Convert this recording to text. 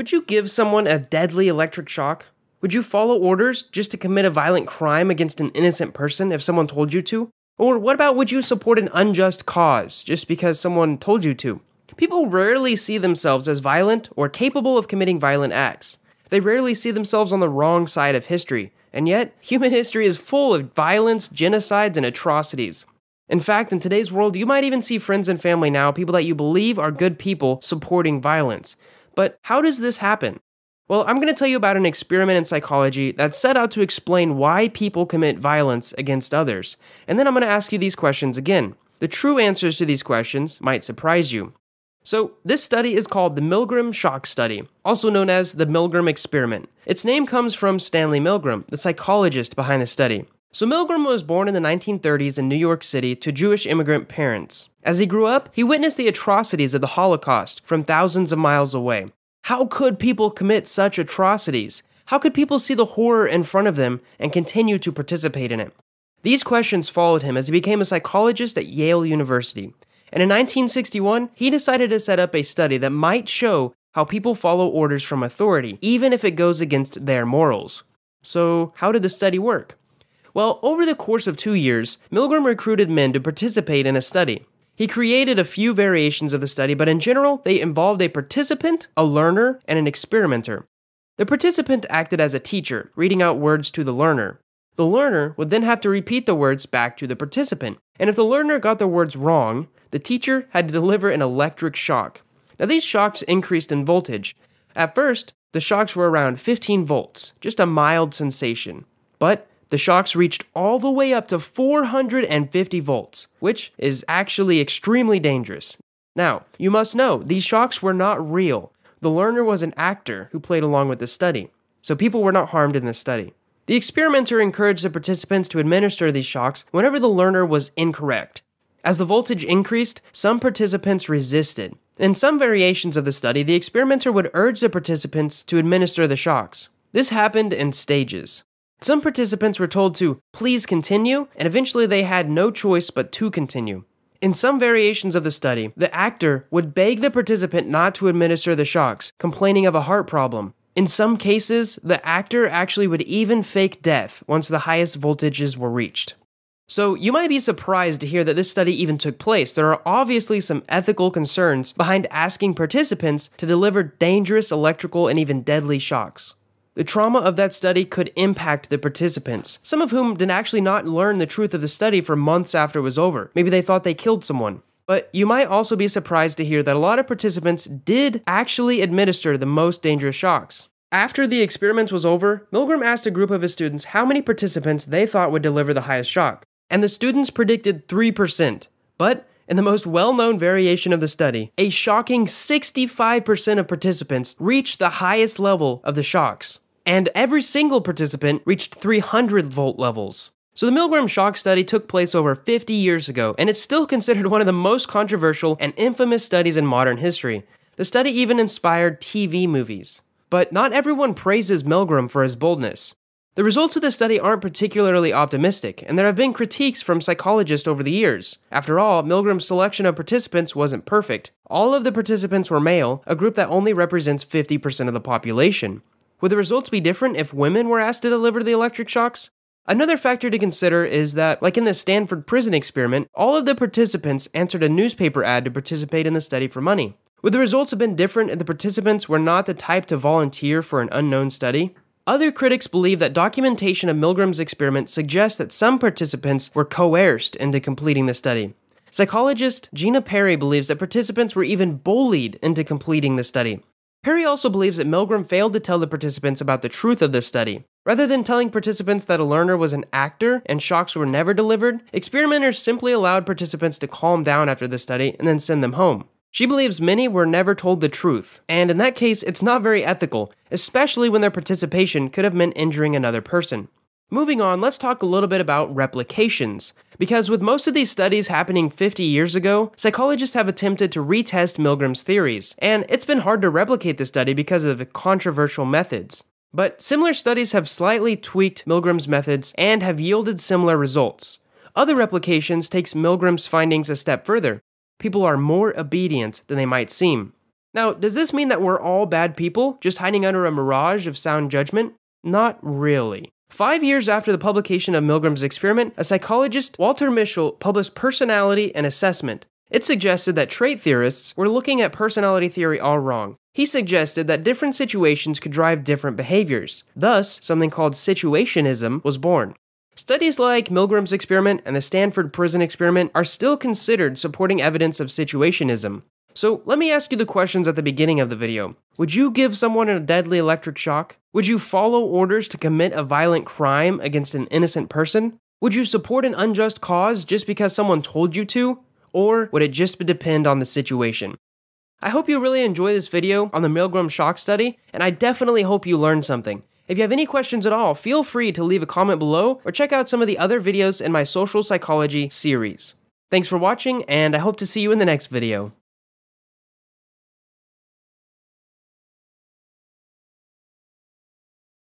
Would you give someone a deadly electric shock? Would you follow orders just to commit a violent crime against an innocent person if someone told you to? Or what about would you support an unjust cause just because someone told you to? People rarely see themselves as violent or capable of committing violent acts. They rarely see themselves on the wrong side of history, and yet, human history is full of violence, genocides, and atrocities. In fact, in today's world, you might even see friends and family now, people that you believe are good people, supporting violence. But how does this happen? Well, I'm going to tell you about an experiment in psychology that set out to explain why people commit violence against others. And then I'm going to ask you these questions again. The true answers to these questions might surprise you. So, this study is called the Milgram Shock Study, also known as the Milgram Experiment. Its name comes from Stanley Milgram, the psychologist behind the study. So, Milgram was born in the 1930s in New York City to Jewish immigrant parents. As he grew up, he witnessed the atrocities of the Holocaust from thousands of miles away. How could people commit such atrocities? How could people see the horror in front of them and continue to participate in it? These questions followed him as he became a psychologist at Yale University. And in 1961, he decided to set up a study that might show how people follow orders from authority, even if it goes against their morals. So, how did the study work? Well, over the course of two years, Milgram recruited men to participate in a study. He created a few variations of the study, but in general, they involved a participant, a learner, and an experimenter. The participant acted as a teacher, reading out words to the learner. The learner would then have to repeat the words back to the participant, and if the learner got the words wrong, the teacher had to deliver an electric shock. Now, these shocks increased in voltage. At first, the shocks were around 15 volts, just a mild sensation. But the shocks reached all the way up to 450 volts, which is actually extremely dangerous. Now, you must know, these shocks were not real. The learner was an actor who played along with the study, so people were not harmed in this study. The experimenter encouraged the participants to administer these shocks whenever the learner was incorrect. As the voltage increased, some participants resisted. In some variations of the study, the experimenter would urge the participants to administer the shocks. This happened in stages. Some participants were told to please continue, and eventually they had no choice but to continue. In some variations of the study, the actor would beg the participant not to administer the shocks, complaining of a heart problem. In some cases, the actor actually would even fake death once the highest voltages were reached. So, you might be surprised to hear that this study even took place. There are obviously some ethical concerns behind asking participants to deliver dangerous electrical and even deadly shocks. The trauma of that study could impact the participants, some of whom did actually not learn the truth of the study for months after it was over. Maybe they thought they killed someone. But you might also be surprised to hear that a lot of participants did actually administer the most dangerous shocks. After the experiment was over, Milgram asked a group of his students how many participants they thought would deliver the highest shock and the students predicted 3%. But in the most well known variation of the study, a shocking 65% of participants reached the highest level of the shocks, and every single participant reached 300 volt levels. So the Milgram shock study took place over 50 years ago, and it's still considered one of the most controversial and infamous studies in modern history. The study even inspired TV movies. But not everyone praises Milgram for his boldness. The results of the study aren't particularly optimistic, and there have been critiques from psychologists over the years. After all, Milgram's selection of participants wasn't perfect. All of the participants were male, a group that only represents 50% of the population. Would the results be different if women were asked to deliver the electric shocks? Another factor to consider is that, like in the Stanford prison experiment, all of the participants answered a newspaper ad to participate in the study for money. Would the results have been different if the participants were not the type to volunteer for an unknown study? Other critics believe that documentation of Milgram's experiment suggests that some participants were coerced into completing the study. Psychologist Gina Perry believes that participants were even bullied into completing the study. Perry also believes that Milgram failed to tell the participants about the truth of the study. Rather than telling participants that a learner was an actor and shocks were never delivered, experimenters simply allowed participants to calm down after the study and then send them home. She believes many were never told the truth, and in that case, it's not very ethical, especially when their participation could have meant injuring another person. Moving on, let's talk a little bit about replications. Because with most of these studies happening 50 years ago, psychologists have attempted to retest Milgram's theories, and it's been hard to replicate the study because of the controversial methods. But similar studies have slightly tweaked Milgram's methods and have yielded similar results. Other replications takes Milgram's findings a step further people are more obedient than they might seem. Now, does this mean that we're all bad people, just hiding under a mirage of sound judgment? Not really. Five years after the publication of Milgram's experiment, a psychologist, Walter Mischel, published Personality and Assessment. It suggested that trait theorists were looking at personality theory all wrong. He suggested that different situations could drive different behaviors. Thus, something called situationism was born. Studies like Milgram's experiment and the Stanford prison experiment are still considered supporting evidence of situationism. So let me ask you the questions at the beginning of the video. Would you give someone a deadly electric shock? Would you follow orders to commit a violent crime against an innocent person? Would you support an unjust cause just because someone told you to? Or would it just depend on the situation? I hope you really enjoy this video on the Milgram shock study, and I definitely hope you learned something. If you have any questions at all, feel free to leave a comment below or check out some of the other videos in my social psychology series. Thanks for watching, and I hope to see you in the next video.